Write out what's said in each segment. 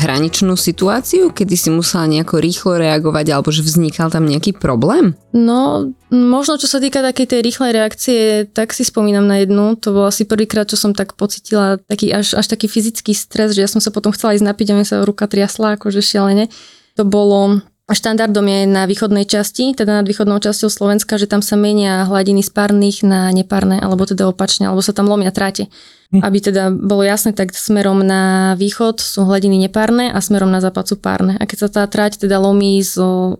hraničnú situáciu, kedy si musela nejako rýchlo reagovať alebo že vznikal tam nejaký problém? No, možno čo sa týka takej tej rýchlej reakcie, tak si spomínam na jednu. To bolo asi prvýkrát, čo som tak pocitila taký až, až taký fyzický stres, že ja som sa potom chcela ísť napiť a mi sa ruka triasla akože šialene. To bolo Štandardom je na východnej časti, teda nad východnou časťou Slovenska, že tam sa menia hladiny z párnych na nepárne, alebo teda opačne, alebo sa tam lomia tráte. Hm. Aby teda bolo jasné, tak smerom na východ sú hladiny nepárne a smerom na západ sú párne. A keď sa tá tráť teda lomí zo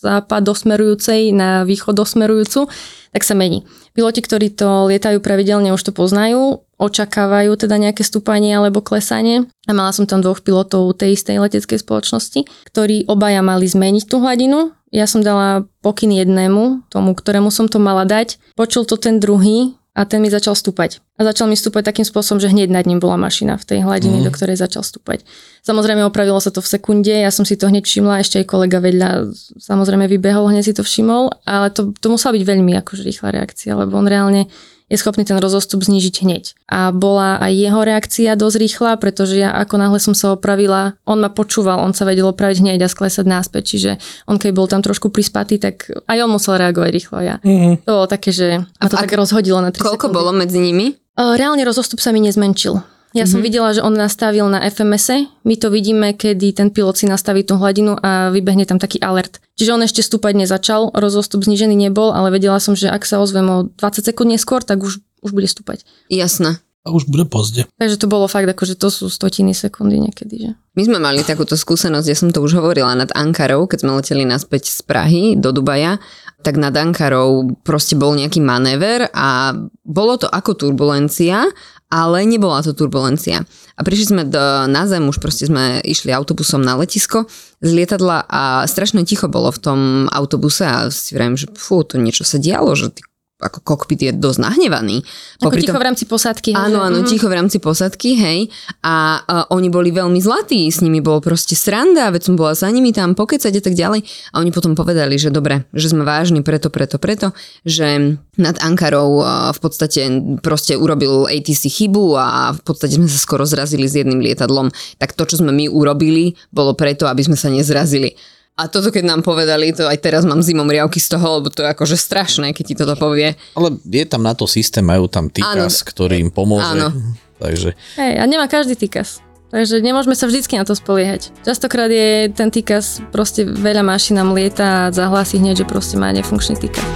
západosmerujúcej na východosmerujúcu, tak sa mení. Piloti, ktorí to lietajú pravidelne, už to poznajú, očakávajú teda nejaké stúpanie alebo klesanie. A mala som tam dvoch pilotov tej istej leteckej spoločnosti, ktorí obaja mali zmeniť tú hladinu. Ja som dala pokyn jednému, tomu, ktorému som to mala dať. Počul to ten druhý, a ten mi začal stúpať. A začal mi stúpať takým spôsobom, že hneď nad ním bola mašina v tej hladine, mm. do ktorej začal stúpať. Samozrejme opravilo sa to v sekunde, ja som si to hneď všimla, ešte aj kolega vedľa samozrejme vybehol, hneď si to všimol, ale to, to musela byť veľmi akože rýchla reakcia, lebo on reálne je schopný ten rozostup znížiť hneď. A bola aj jeho reakcia dosť rýchla, pretože ja ako náhle som sa opravila, on ma počúval, on sa vedel opraviť hneď a sklesať náspäť, čiže on keď bol tam trošku prispatý, tak aj on musel reagovať rýchlo. Ja. Mm-hmm. To bolo také, že ma to a tak rozhodilo na 3 Koľko sekundy. bolo medzi nimi? Reálne rozostup sa mi nezmenšil. Ja mm-hmm. som mhm. videla, že on nastavil na FMS. My to vidíme, kedy ten pilot si nastaví tú hladinu a vybehne tam taký alert. Čiže on ešte stúpať nezačal, rozostup znižený nebol, ale vedela som, že ak sa ozvem o 20 sekúnd neskôr, tak už, už bude stúpať. Jasné. A už bude pozde. Takže to bolo fakt, akože to sú stotiny sekundy niekedy. Že? My sme mali takúto skúsenosť, ja som to už hovorila nad Ankarou, keď sme leteli naspäť z Prahy do Dubaja, tak nad Ankarou proste bol nejaký manéver a bolo to ako turbulencia ale nebola to turbulencia. A prišli sme do, na zem, už proste sme išli autobusom na letisko z lietadla a strašne ticho bolo v tom autobuse a si vrajím, že fú, to niečo sa dialo, že ty ako kokpit je dosť nahnevaný. Ako Popri ticho tom, v rámci posádky. Áno, áno, mm. ticho v rámci posádky, hej. A, a oni boli veľmi zlatí, s nimi bol proste sranda, veď som bola za nimi tam pokecať a tak ďalej. A oni potom povedali, že dobre, že sme vážni preto, preto, preto, že nad Ankarou v podstate proste urobil ATC chybu a v podstate sme sa skoro zrazili s jedným lietadlom. Tak to, čo sme my urobili, bolo preto, aby sme sa nezrazili. A toto, keď nám povedali, to aj teraz mám zimom riavky z toho, lebo to je akože strašné, keď ti toto povie. Ale je tam na to systém, majú tam týkas, ktorý im pomôže. Áno. Takže... Hej, a nemá každý týkas. Takže nemôžeme sa vždycky na to spoliehať. Častokrát je ten týkas, proste veľa mašinám lieta a zahlási hneď, že proste má nefunkčný týkas.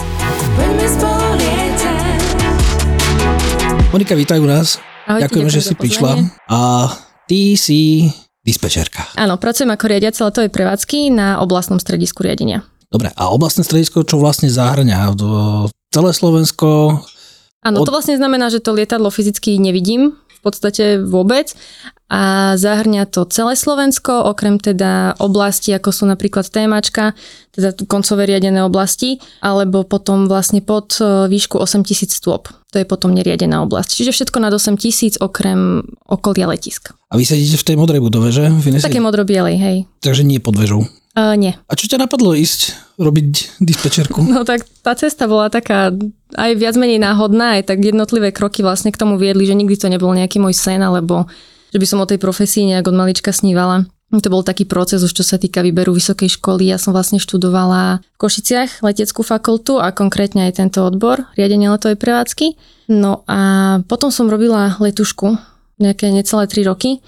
Monika, vítajú nás. Ahojte, ďakujem, že si prišla. A ty si dispečerka. Áno, pracujem ako riadiaca letovej prevádzky na oblastnom stredisku riadenia. Dobre, a oblastné stredisko čo vlastne zahrňa? Celé Slovensko? Áno, od... to vlastne znamená, že to lietadlo fyzicky nevidím podstate vôbec a zahrňa to celé Slovensko, okrem teda oblasti, ako sú napríklad témačka, teda koncové riadené oblasti, alebo potom vlastne pod e, výšku 8000 stôp. To je potom neriadená oblasť. Čiže všetko nad 8000 okrem okolia letiska. A vy sedíte v tej modrej budove, že? Také modro-bielej, hej. Takže nie pod vežou. Uh, nie. A čo ťa napadlo ísť robiť dispečerku? No tak tá cesta bola taká aj viac menej náhodná, aj tak jednotlivé kroky vlastne k tomu viedli, že nikdy to nebol nejaký môj sen, alebo že by som o tej profesii nejak od malička snívala. To bol taký proces už, čo sa týka výberu vysokej školy. Ja som vlastne študovala v Košiciach leteckú fakultu a konkrétne aj tento odbor, riadenie letovej prevádzky. No a potom som robila letušku nejaké necelé 3 roky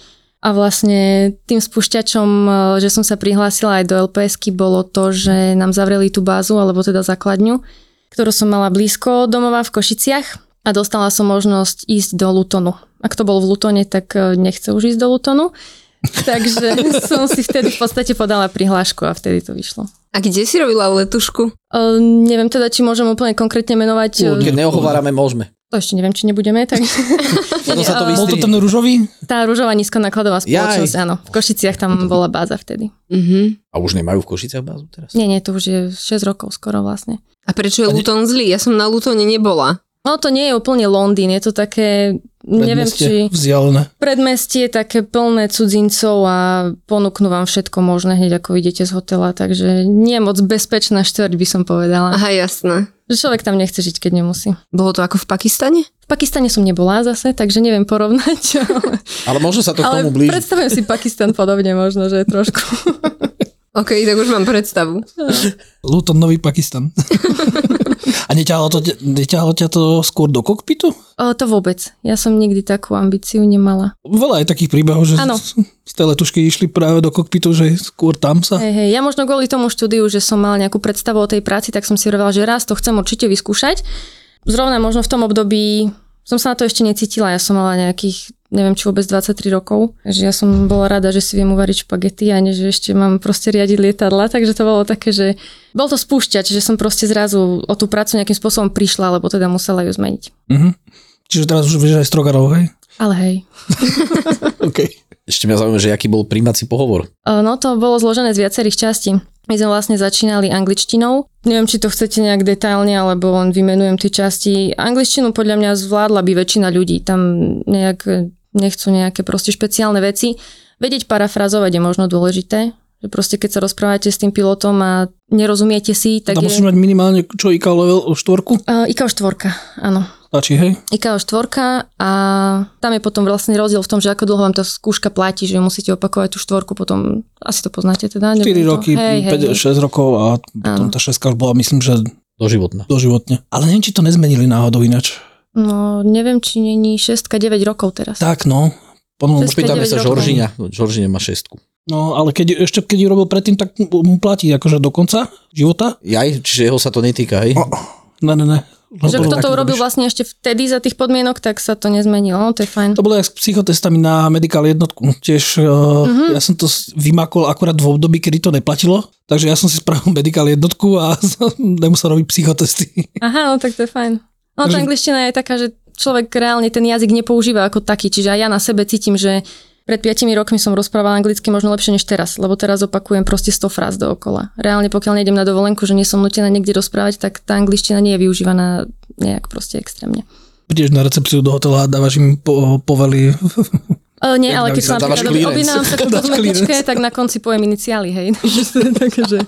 a vlastne tým spúšťačom, e, že som sa prihlásila aj do LPSky, bolo to, že nám zavreli tú bázu, alebo teda základňu, ktorú som mala blízko domova v Košiciach. a dostala som možnosť ísť do Lutonu. Ak to bol v Lutone, tak e, nechce už ísť do Lutonu. Takže som si vtedy v podstate podala prihlášku a vtedy to vyšlo. A kde si robila letušku? Uh, neviem teda, či môžem úplne konkrétne menovať. Keď neohovárame, môžeme. To ešte neviem, či nebudeme, tak Potom sa to Bol to ten rúžový? tá rúžová nízkonákladová spoločnosť, áno. V Košiciach tam bola báza vtedy. Mhm. A už nemajú v Košiciach bázu teraz? Nie, nie, to už je 6 rokov skoro vlastne. A prečo je Luton zlý? Ja som na Lutone nebola. No to nie je úplne Londýn, je to také, neviem či... Predmestie, Vzdialené. Predmestie také plné cudzincov a ponúknú vám všetko možné hneď ako idete z hotela, takže nie je moc bezpečná štvrť by som povedala. Aha, jasné. Že človek tam nechce žiť, keď nemusí. Bolo to ako v Pakistane? V Pakistane som nebola zase, takže neviem porovnať. Ale, Ale možno sa to k tomu blíži. predstavujem si Pakistan podobne možno, že trošku. OK, tak už mám predstavu. Luton, Nový Pakistan. A neťahalo, to, neťahalo ťa to skôr do kokpitu? O, to vôbec. Ja som nikdy takú ambíciu nemala. Veľa je takých príbehov, že Áno. z, z tej letušky išli práve do kokpitu, že skôr tam sa... Hej, hej, ja možno kvôli tomu štúdiu, že som mala nejakú predstavu o tej práci, tak som si hovorila, že raz to chcem určite vyskúšať. Zrovna možno v tom období som sa na to ešte necítila, ja som mala nejakých, neviem či vôbec 23 rokov, takže ja som bola rada, že si viem uvariť špagety a nie, že ešte mám proste riadiť lietadla, takže to bolo také, že bol to spúšťač, že som proste zrazu o tú prácu nejakým spôsobom prišla, lebo teda musela ju zmeniť. Mhm. Čiže teraz už vieš aj strogarov, hej? Ale hej. OK. Ešte mňa zaujíma, že aký bol príjmací pohovor. No to bolo zložené z viacerých častí. My sme vlastne začínali angličtinou. Neviem, či to chcete nejak detailne, alebo len vymenujem tie časti. Angličtinu podľa mňa zvládla by väčšina ľudí. Tam nejak nechcú nejaké proste špeciálne veci. Vedieť parafrazovať je možno dôležité. Že proste keď sa rozprávate s tým pilotom a nerozumiete si, tak Tam je... musíš mať minimálne čo IK level štvorku? Uh, IKO štvorka, áno. Stačí, hej? IKO štvorka a tam je potom vlastne rozdiel v tom, že ako dlho vám tá skúška platí, že musíte opakovať tú štvorku, potom asi to poznáte teda. 4 nebudem to- roky, hej, hej, 5, hej. 6 rokov a potom Áno. tá šeska už bola, myslím, že Doživotná. doživotne. Ale neviem, či to nezmenili náhodou ináč. No, neviem, či není 6 9 rokov teraz. Tak, no. Opýtame 9 sa rokov. Žoržíňa. Žoržíňa má šestku. no, ale keď, ešte keď ju robil predtým, tak mu platí akože do konca života. Jaj, čiže jeho sa to netýka, hej? Ne, ne, ne. Že Lebo- kto to urobil vlastne ešte vtedy za tých podmienok, tak sa to nezmenilo. To je fajn. To bolo jak s psychotestami na medical jednotku. Tiež uh, Mhm. ja som to vymakol akurát v období, kedy to neplatilo. Takže ja som si spravil medical jednotku a nemusel robiť psychotesty. Aha, no tak to je fajn. No tá angličtina je taká, že človek reálne ten jazyk nepoužíva ako taký, čiže aj ja na sebe cítim, že pred 5 rokmi som rozprávala anglicky možno lepšie než teraz, lebo teraz opakujem proste 100 fráz dookola. Reálne pokiaľ nejdem na dovolenku, že nie som nutená niekde rozprávať, tak tá angličtina nie je využívaná nejak proste extrémne. Prídeš na recepciu do hotela a dávaš im po, povely. Uh, nie, ale keď sa napríklad objednám sa Dáš kozmetičke, tak na konci poviem iniciály, hej. Takže,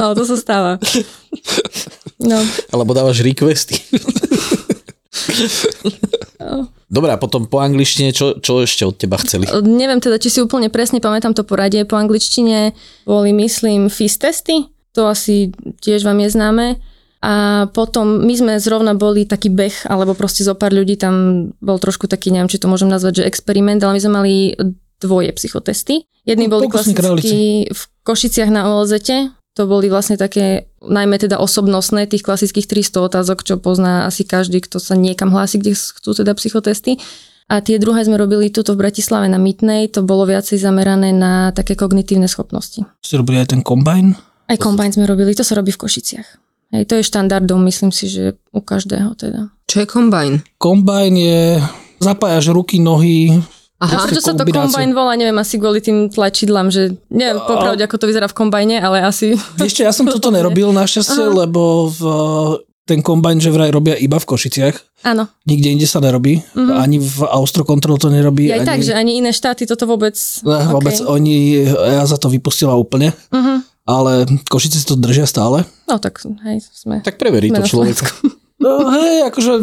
no, to sa stáva. No, Alebo dávaš requesty. Dobre, a potom po angličtine, čo, čo ešte od teba chceli? neviem teda, či si úplne presne pamätám to poradie. Po angličtine boli, myslím, FIS testy. To asi tiež vám je známe. A potom my sme zrovna boli taký beh, alebo proste zo pár ľudí tam bol trošku taký, neviem, či to môžem nazvať, že experiment, ale my sme mali dvoje psychotesty. Jedni No, boli pokusní klasicky v Košiciach na OLZ, to boli vlastne také, najmä teda osobnostné, tých klasických 300 otázok, čo pozná asi každý, kto sa niekam hlási, kde chcú teda psychotesty. A tie druhé sme robili tuto v Bratislave na Mytnej, to bolo viacej zamerané na také kognitívne schopnosti. Ste robili aj ten kombajn? Aj kombajn sme robili, to sa robí v Košiciach. Hej, to je štandardom, myslím si, že u každého teda. Čo je kombajn? Kombajn je, zapájaš ruky, nohy, Aha, Prečo sa to kombajn volá, neviem, asi kvôli tým tlačidlám, že neviem popravde, ako to vyzerá v kombajne, ale asi... Ešte ja som toto nerobil našťastie, lebo v, ten kombajn že vraj robia iba v Košiciach. Áno. Nikde inde sa nerobí. Ani v Austrokontrol to nerobí. Aj ani, tak, že ani iné štáty toto vôbec... Ne, vôbec OK. oni, ja za to vypustila úplne. Mhm. Ale Košice si to držia stále. No tak, hej, sme... Tak preverí sme to človek. No hej, akože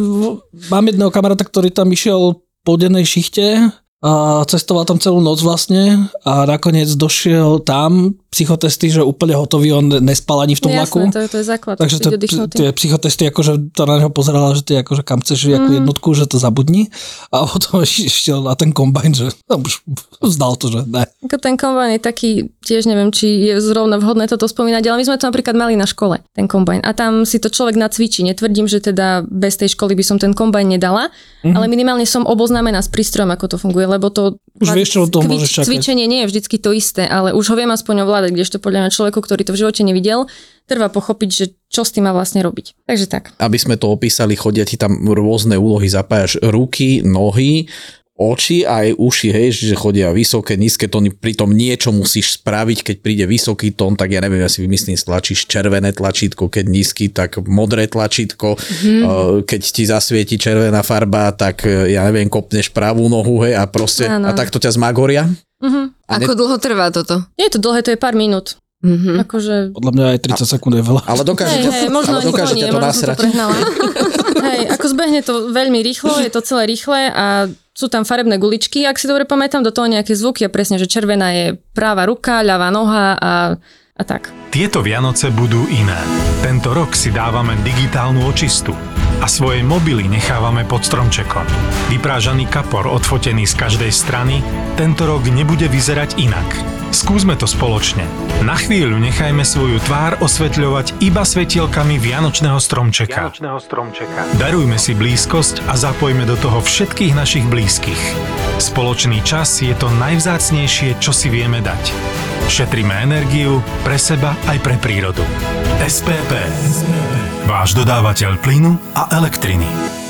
mám jedného kamaráta, ktorý tam išiel po dennej šichte a cestoval tam celú noc vlastne a nakoniec došiel tam psychotesty, že úplne hotový, on nespal ani v tom No vlaku. Jasné, to, je- to je základ. Takže to, tie psychotesty, akože to na neho pozerala, že ty akože kam chceš mm. ako jednotku, že to zabudni. A potom išiel na ten kombajn, že no, už vzdal to, že ne. Ten kombajn je taký, tiež neviem, či je zrovna vhodné toto spomínať, ale my sme to napríklad mali na škole, ten kombajn. A tam si to človek nacvičí. Netvrdím, že teda bez tej školy by som ten kombajn nedala, mm-hmm. ale minimálne som oboznámená s prístrojom, ako to funguje, lebo to Už vieš, čo od toho môžeš čakať. cvičenie nie je vždycky to isté, ale už ho viem aspoň ovládať, kdežto podľa mňa človeku, ktorý to v živote nevidel, trvá pochopiť, že čo s tým má vlastne robiť. Takže tak. Aby sme to opísali, chodia ti tam rôzne úlohy, zapájaš ruky, nohy, oči a aj uši, hej, že chodia vysoké, nízke tóny, pritom niečo musíš spraviť, keď príde vysoký tón, tak ja neviem, ja si vymyslím, stlačíš červené tlačítko, keď nízky, tak modré tlačítko, mm. keď ti zasvieti červená farba, tak eh, ja neviem, kopneš pravú nohu, hej, a proste, Áno. a takto ťa zmagoria. Mhm. A Ako dlho trvá toto? Nie je to dlhé, to je pár minút. Mhm. Akože Podľa mňa aj 30 sekúnd je veľa. Ale dokáže Hej, to, hej, možno ale ani dokáže to nie, to to nasrať. hej, ako zbehne to veľmi rýchlo, je to celé rýchle a sú tam farebné guličky, ak si dobre pamätám, do toho nejaké zvuky a presne, že červená je práva ruka, ľavá noha a, a tak. Tieto Vianoce budú iné. Tento rok si dávame digitálnu očistu a svoje mobily nechávame pod stromčekom. Vyprážaný kapor odfotený z každej strany tento rok nebude vyzerať inak. Skúsme to spoločne. Na chvíľu nechajme svoju tvár osvetľovať iba svetielkami Vianočného stromčeka. Darujme si blízkosť a zapojme do toho všetkých našich blízkych. Spoločný čas je to najvzácnejšie, čo si vieme dať. Šetríme energiu pre seba aj pre prírodu. SPP. Váš dodávateľ plynu a elektriny.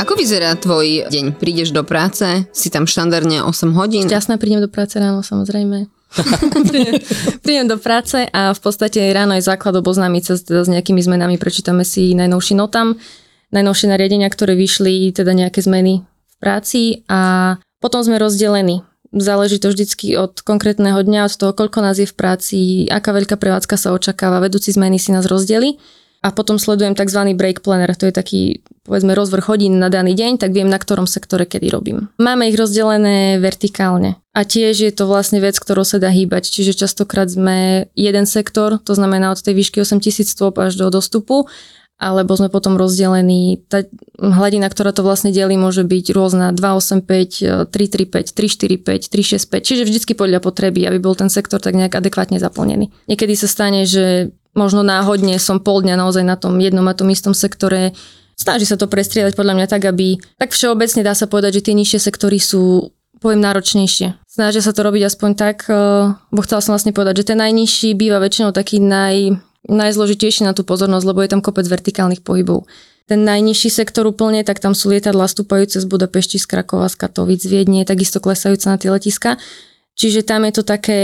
Ako vyzerá tvoj deň? Prídeš do práce, si tam štandardne 8 hodín? Šťastná prídem do práce ráno, samozrejme. prídem, do práce a v podstate ráno je základ oboznámiť sa teda s nejakými zmenami, prečítame si najnovší notam, najnovšie nariadenia, ktoré vyšli, teda nejaké zmeny v práci a potom sme rozdelení. Záleží to vždycky od konkrétneho dňa, od toho, koľko nás je v práci, aká veľká prevádzka sa očakáva, vedúci zmeny si nás rozdeli a potom sledujem tzv. break planner, to je taký povedzme rozvrh hodín na daný deň, tak viem na ktorom sektore kedy robím. Máme ich rozdelené vertikálne a tiež je to vlastne vec, ktorou sa dá hýbať, čiže častokrát sme jeden sektor, to znamená od tej výšky 8000 stôp až do dostupu, alebo sme potom rozdelení, tá hladina, ktorá to vlastne delí, môže byť rôzna 285, 335, 345, 365, čiže vždycky podľa potreby, aby bol ten sektor tak nejak adekvátne zaplnený. Niekedy sa stane, že možno náhodne som pol dňa naozaj na tom jednom a tom istom sektore, snaží sa to prestriedať podľa mňa tak, aby tak všeobecne dá sa povedať, že tie nižšie sektory sú poviem náročnejšie. Snažia sa to robiť aspoň tak, eh, bo chcela som vlastne povedať, že ten najnižší býva väčšinou taký naj, najzložitejší na tú pozornosť, lebo je tam kopec vertikálnych pohybov. Ten najnižší sektor úplne, tak tam sú lietadla stúpajúce z Budapešti, z Krakova, z Katovic, z Viedne, takisto klesajúce na tie letiska. Čiže tam je to také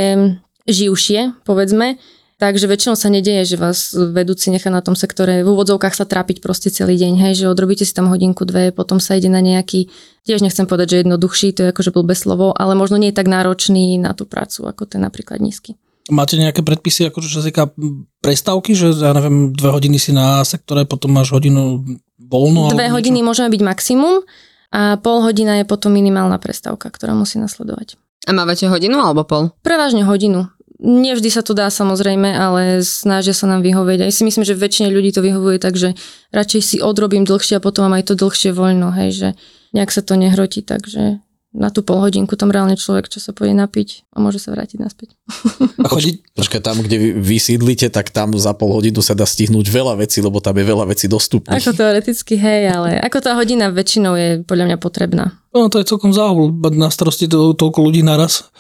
živšie, povedzme. Takže väčšinou sa nedieje, že vás vedúci nechá na tom sektore v úvodzovkách sa trápiť proste celý deň, hej, že odrobíte si tam hodinku, dve, potom sa ide na nejaký, tiež nechcem povedať, že jednoduchší, to je akože blbé slovo, ale možno nie je tak náročný na tú prácu, ako ten napríklad nízky. Máte nejaké predpisy, akože čo sa týka prestávky, že ja neviem, dve hodiny si na sektore, potom máš hodinu voľno? Dve hodiny niečo? môžeme byť maximum a pol hodina je potom minimálna prestávka, ktorá musí nasledovať. A mávate hodinu alebo pol? Prevažne hodinu. Nevždy sa to dá samozrejme, ale snažia sa nám vyhovieť. A ja si myslím, že väčšine ľudí to vyhovuje tak, že radšej si odrobím dlhšie a potom mám aj to dlhšie voľno, hej, že nejak sa to nehrotí, takže na tú pol hodinku tam reálne človek, čo sa pôjde napiť a môže sa vrátiť naspäť. A chodí, Počkaj, tam, kde vy, vy sídlite, tak tam za pol hodinu sa dá stihnúť veľa vecí, lebo tam je veľa vecí dostupných. Ako teoreticky, hej, ale ako tá hodina väčšinou je podľa mňa potrebná. no to je celkom záhul, mať na starosti to, toľko ľudí naraz.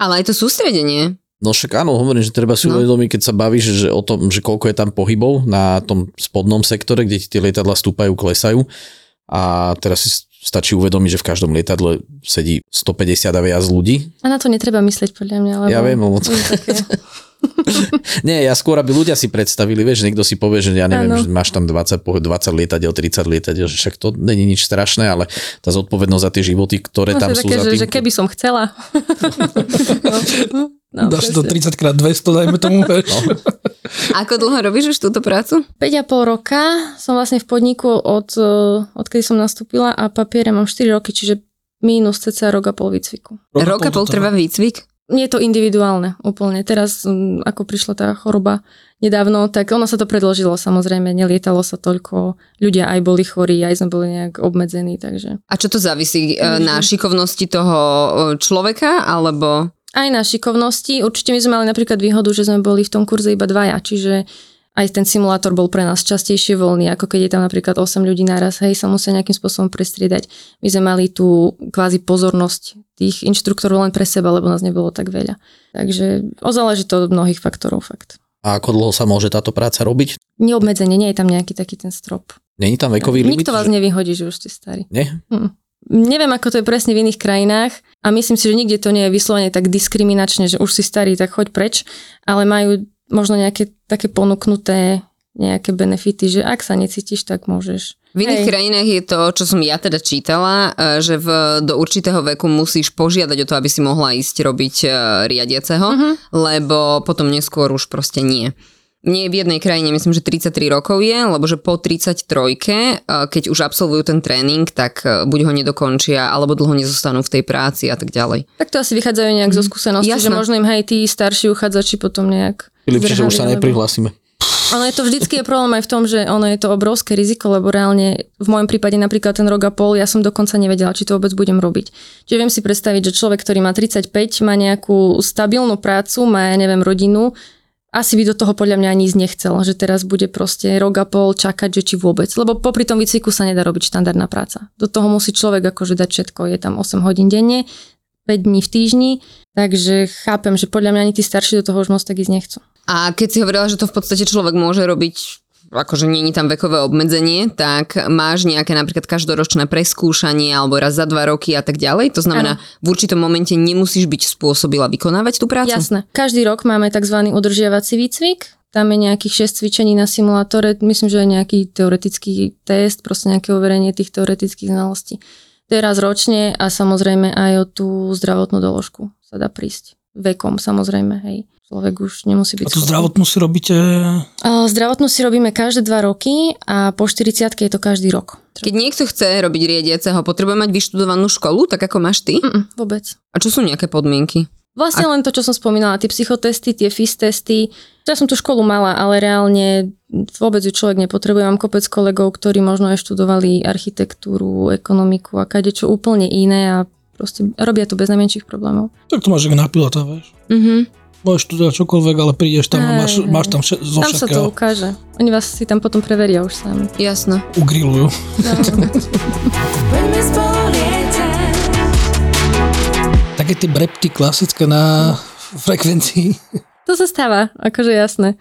Ale aj to sústredenie. No však áno, hovorím, že treba si No. uvedomiť, keď sa bavíš že o tom, že koľko je tam pohybov na tom spodnom sektore, kde ti tie lietadla stúpajú, klesajú. A teraz si stačí uvedomiť, že v každom lietadle sedí 150 a viac ľudí. A na to netreba myslieť podľa mňa. Lebo Ja viem, lebo to- Nie, ja skôr, aby ľudia si predstavili, vieš, niekto si povie, že ja neviem, Áno. že máš tam 20, po- 20 lietadiel, 30 lietadiel, že však to není nič strašné, ale tá zodpovednosť za tie životy, ktoré no, tam sú také, za že, tým. že keby som chcela. no, Dáš si to presne. 30 krát 200, dajme tomu. No. Ako dlho robíš už túto prácu? 5,5 roka som vlastne v podniku od, eh, odkedy som nastúpila a papiere mám 4 roky, čiže Mínus cca rok a pol výcviku. Rok a pol trvá výcvik? Nie je to individuálne úplne. Teraz, mm, ako prišla tá choroba nedávno, tak ono sa to predložilo samozrejme, nelietalo sa toľko, ľudia aj boli chorí, aj sme boli nejak obmedzení, takže... A čo to závisí? e, Na šikovnosti toho e, človeka, alebo... Aj na šikovnosti. Určite my sme mali napríklad výhodu, že sme boli v tom kurze iba dvaja, čiže aj ten simulátor bol pre nás častejšie voľný, ako keď je tam napríklad 8 ľudí naraz, hej, sa musia nejakým spôsobom prestriedať. My sme mali tú kvázi pozornosť tých inštruktorov len pre seba, lebo nás nebolo tak veľa. Takže ozáleží to od mnohých faktorov fakt. A ako dlho sa môže táto práca robiť? Neobmedzenie, nie je tam nejaký taký ten strop. Není tam vekový limit? Nikto vás že- nevyhodí, že už ste starí. Nie? Hm. Neviem, ako to je presne v iných krajinách a myslím si, že nikde to nie je vyslovene tak diskriminačne, že už si starý, tak choď preč, ale majú možno nejaké také ponúknuté nejaké benefity, že ak sa necítiš, tak môžeš. V iných Hej. krajinách je to, čo som ja teda čítala, e, že v, do určitého veku musíš požiadať o to, aby si mohla ísť robiť e, riadiaceho, Mhm. lebo potom neskôr už proste nie. Nie v jednej krajine, myslím, že 33 rokov je, lebo že po 33, e, keď už absolvujú ten tréning, tak e, buď ho nedokončia, alebo dlho nezostanú v tej práci a tak ďalej. Tak to asi vychádzajú nejak zo skúsenosti, Jasné. že možno im aj tí starší uchádzači potom nejak... Filip, čiže už sa neprihlásime. Ono je to vždycky je problém aj v tom, že ono je to obrovské riziko, lebo reálne v môjom prípade napríklad ten rok a pol, ja som dokonca nevedela, či to vôbec budem robiť. Čiže viem si predstaviť, že človek, ktorý má 35, má nejakú stabilnú prácu, má, ja neviem, rodinu, asi by do toho podľa mňa ani ísť nechcel, že teraz bude proste rok a pol čakať, že či vôbec. Lebo popri tom výcviku sa nedá robiť štandardná práca. Do toho musí človek akože dať všetko. Je tam 8 hodín denne, 5 dní v týždni, takže chápem, že podľa mňa ani tí starší do toho už moc tak ísť nechcú. A keď si hovorila, že to v podstate človek môže robiť akože je tam vekové obmedzenie, tak máš nejaké napríklad každoročné preskúšanie alebo raz za dva roky a tak ďalej. To znamená, v určitom momente nemusíš byť spôsobila vykonávať tú prácu? Jasné. Každý rok máme tzv. udržiavací výcvik. Tam je nejakých 6 cvičení na simulátore. Myslím, že je nejaký teoretický test, proste nejaké overenie tých teoretických znalostí. To je raz ročne a samozrejme aj o tú zdravotnú doložku sa dá prísť. Vekom samozrejme, hej. Človek už nemusí byť A tú schopný. zdravotnú si robíte... A Zdravotnú si robíme každé dva roky a po 40 je to každý rok. Keď niekto chce robiť riadiaceho, potrebuje mať vyštudovanú školu, tak ako máš ty? Mm, vôbec. A čo sú nejaké podmienky? Vlastne len to, čo som spomínala, tie psychotesty, tie FIS testy. Ja som tú školu mala, ale reálne vôbec ju človek nepotrebuje. Mám kopec kolegov, ktorí možno aj študovali architektúru, ekonomiku a kadečo úplne iné a proste robia to bez najmenších problémov. Tak to máš jak na pilota, vieš. Mhm. Môžeš študovať čokoľvek, ale prídeš tam a máš, máš tam vše, zo Tam sa to všetkého. ukáže. Oni vás si tam potom preveria už sami. Jasno. Ugrilujú. Také tie brepty klasické na frekvencii. To sa stáva, akože jasné.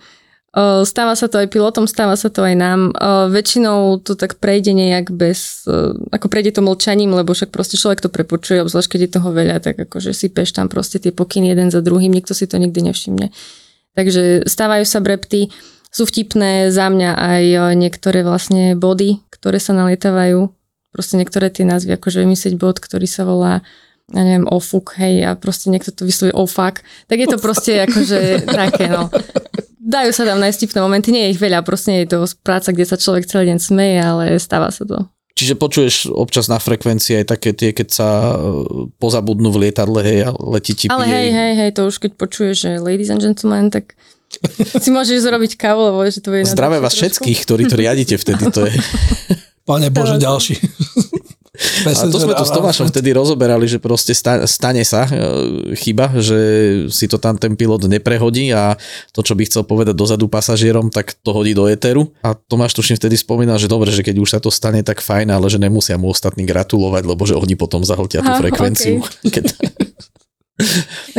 Stáva sa to aj pilotom, stáva sa to aj nám. Väčšinou to tak prejde nejak bez, ako prejde to mlčaním, lebo však proste človek to prepočuje, obzvlášť keď je toho veľa, tak akože sypeš tam proste tie pokyny jeden za druhým, nikto si to nikdy nevšimne. Takže stávajú sa brepty, sú vtipné za mňa aj niektoré vlastne body, ktoré sa nalietávajú. Proste niektoré tie názvy, akože vymyslieť bod, ktorý sa volá ja neviem, ofuk, hej, a proste niekto to vysloví ofak, tak je to proste akože také, no. Dajú sa tam nájsť vtipné momenty, nie je ich veľa, proste nie je to práca, kde sa človek celý deň smeje, ale stáva sa to. Čiže počuješ občas na frekvencii aj také tie, keď sa e, pozabudnú v lietadle, hej, a letí ti Ale PA. hej, hej, hej, to už keď počuješ, že ladies and gentlemen, tak si môžeš zrobiť kávu, lebo že to bude... Zdravé vás všetkých, ktorí to riadite vtedy, to je. Pane Bože, ďalší. A to sme to s Tomášom vtedy rozoberali, že proste sta- stane sa e, chyba, že si to tam ten pilot neprehodí a to, čo by chcel povedať dozadu pasažierom, tak to hodí do éteru. A Tomáš tuším vtedy spomínal, že dobre, že keď už sa to stane, tak fajn, ale že nemusia mu ostatní gratulovať, lebo že oni potom zahltia tú Aha, frekvenciu. Keď...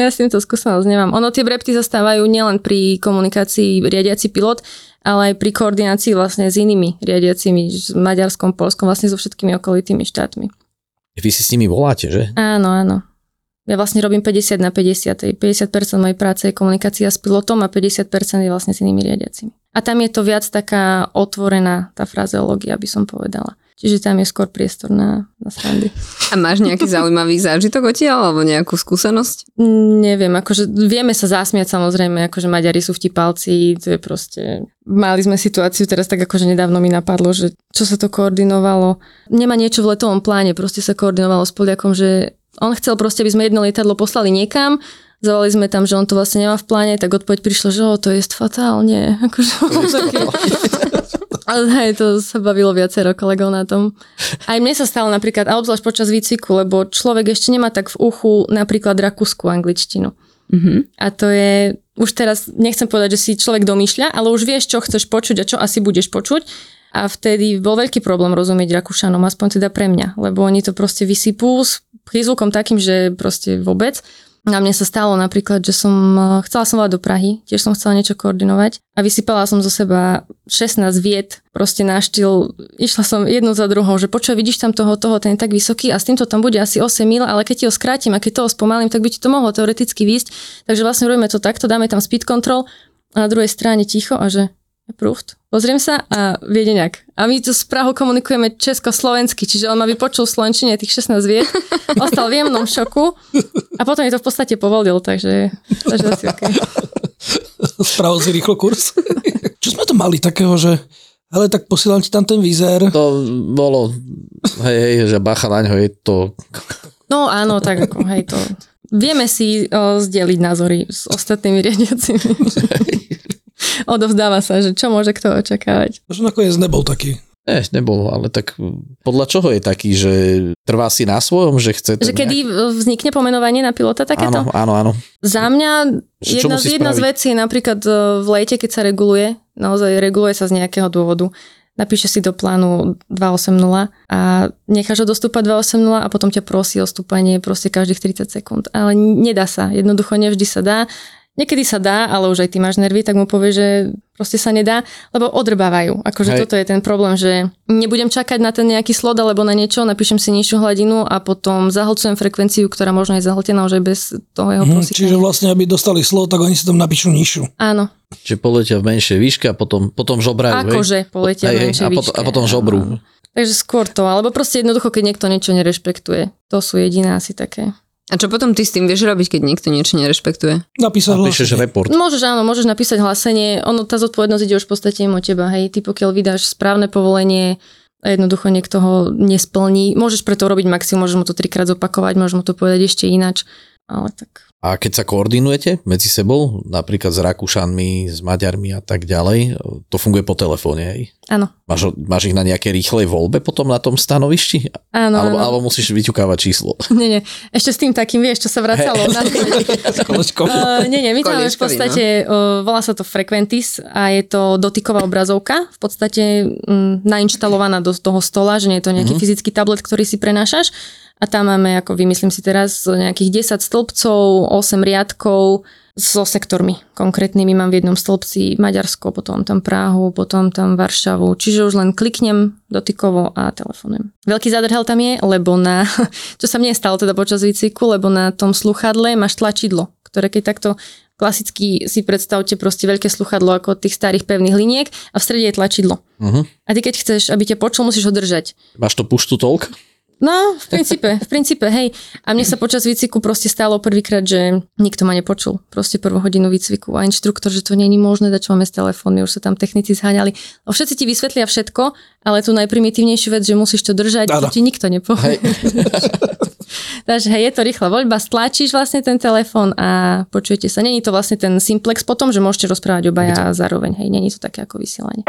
Ja s týmto skúsenosť nemám. Ono tie brepty zastávajú nielen pri komunikácii riadiaci pilot, ale aj pri koordinácii vlastne s inými riadiacimi, s Maďarskom, Polskom, vlastne so všetkými okolitými štátmi. Vy si s nimi voláte, že? Áno, áno. ja vlastne robím 50 na 50. 50% mojej práce je komunikácia s pilotom a 50% je vlastne s inými riadiacimi. A tam je to viac taká otvorená tá frazeológia, by som povedala. Čiže tam je skôr priestor na, na srandy. A máš nejaký zaujímavý zážitok odtiaľ alebo nejakú skúsenosť? Neviem, akože vieme sa zasmiať samozrejme, akože Maďari sú vtipalci, to je proste... Mali sme situáciu teraz tak akože nedávno mi napadlo, že čo sa to koordinovalo. Nemá niečo v letovom pláne, proste sa koordinovalo s Poliakom, že on chcel proste, aby sme jedno lietadlo poslali niekam, zavolali sme tam, že on to vlastne nemá v pláne, tak odpoveď prišla, že o, to je fatálne. Akože, taký... Ale hej, to sa bavilo viacero kolegov na tom. Aj mne sa stalo napríklad, a obzvlášť počas výcviku, lebo človek ešte nemá tak v uchu napríklad rakúsku angličtinu. Mm-hmm. A to je, už teraz nechcem povedať, že si človek domýšľa, ale už vieš, čo chceš počuť a čo asi budeš počuť. A vtedy bol veľký problém rozumieť Rakúšanom, aspoň teda pre mňa, lebo oni to proste vysypú s prízvukom takým, že proste vôbec. Na mne sa stalo napríklad, že som, chcela som volať do Prahy, tiež som chcela niečo koordinovať a vysypala som zo seba 16 viet, proste na štýl, išla som jednu za druhou, že počuj, vidíš tam toho, toho, ten je tak vysoký a s týmto tam bude asi 8 mil, ale keď ti ho skrátim a keď toho spomalím, tak by ti to mohlo teoreticky výjsť. Takže vlastne robíme to takto, dáme tam speed control a na druhej strane ticho a že Prucht. Pozriem sa a viede nejak. A my tu s Prahou komunikujeme česko-slovensky, čiže on ma vypočul v slovenčine tých 16 viet, ostal v jemnom šoku a potom je to v podstate povolil, takže, takže asi okay. Spravil si rýchlo kurz. Čo sme to mali takého, že ale tak posielam ti tam ten výzer. To bolo, hej, hej, že bacha na ňo je to... No áno, tak ako, hej, to... Vieme si o, zdieľiť názory s ostatnými riadiacimi. Odovzdáva sa, že čo môže kto očakávať. Možno nakoniec nebol taký. Ne, nebol, ale tak podľa čoho je taký, že trvá si na svojom, že chce... Že kedy nejak... vznikne pomenovanie na pilota takéto? Áno, áno, áno. Za mňa jedna, jedna z vecí je napríklad e, v lete, keď sa reguluje, naozaj reguluje sa z nejakého dôvodu, napíše si do plánu 280 a necháš ho dostúpať 280 a potom ťa prosí o stúpanie proste každých 30 sekúnd. Ale nedá sa, jednoducho nevždy sa dá Niekedy sa dá, ale už aj ty máš nervy, tak mu povie, že proste sa nedá, lebo odrbávajú. Akože Hej. toto je ten problém, že nebudem čakať na ten nejaký slot alebo na niečo, napíšem si nižšiu hladinu a potom zahlcujem frekvenciu, ktorá možno je zahltená už aj bez toho jeho hmm, Čiže vlastne, aby dostali slot, tak oni si tam napíšu nižšiu. Áno. Čiže poletia v menšej výške a potom, potom žobrajú. Akože poletia v menšej a potom, výške. A potom žobrú. Takže skôr to, alebo proste jednoducho, keď niekto niečo nerešpektuje. To sú jediné asi také. A čo potom ty s tým vieš robiť, keď niekto niečo nerešpektuje? Napísať Napíšeš report. Môžeš, áno, môžeš napísať hlásenie. Ono, tá zodpovednosť ide už v podstate o teba. Hej, ty pokiaľ vydáš správne povolenie a jednoducho niekto ho nesplní, môžeš preto robiť maximum, môžeš mu to trikrát zopakovať, môžeš mu to povedať ešte ináč. Ale tak a keď sa koordinujete medzi sebou, napríklad s Rakúšanmi, s Maďarmi a tak ďalej, to funguje po telefóne, hej? Áno. Máš, máš ich na nejakej rýchlej voľbe potom na tom stanovišti? Áno, alebo, áno. alebo musíš vyťukávať číslo? Nie, nie. Ešte s tým takým, vieš, čo sa vracalo. na... uh, nie, nie, my tam v podstate, uh, volá sa to Frequentis a je to dotyková obrazovka, v podstate um, nainštalovaná do toho stola, že nie je to nejaký uh-huh. fyzický tablet, ktorý si prenášaš a tam máme, ako vymyslím si teraz, nejakých 10 stĺpcov, 8 riadkov so sektormi konkrétnymi. Mám v jednom stĺpci Maďarsko, potom tam Prahu, potom tam Varšavu. Čiže už len kliknem dotykovo a telefonujem. Veľký zadrhel tam je, lebo na, čo sa mne stalo teda počas výcviku, lebo na tom sluchadle máš tlačidlo, ktoré keď takto klasicky si predstavte proste veľké sluchadlo ako tých starých pevných liniek a v strede je tlačidlo. Uh-huh. A ty keď chceš, aby ťa počul, musíš ho držať. Máš to push to talk? No, v princípe, v princípe, hej. A mne sa počas výcviku proste stalo prvýkrát, že nikto ma nepočul. Proste prvú hodinu výcviku a inštruktor, že to není možné, dať čo máme s telefónmi, už sa tam technici zháňali. A všetci ti vysvetlia všetko, ale tu najprimitívnejšiu vec, že musíš to držať, to ti nikto nepovie. Takže hej, je to rýchla voľba, stlačíš vlastne ten telefón a počujete sa. Není to vlastne ten simplex potom, že môžete rozprávať obaja zároveň. Hej, není to také ako vysielanie.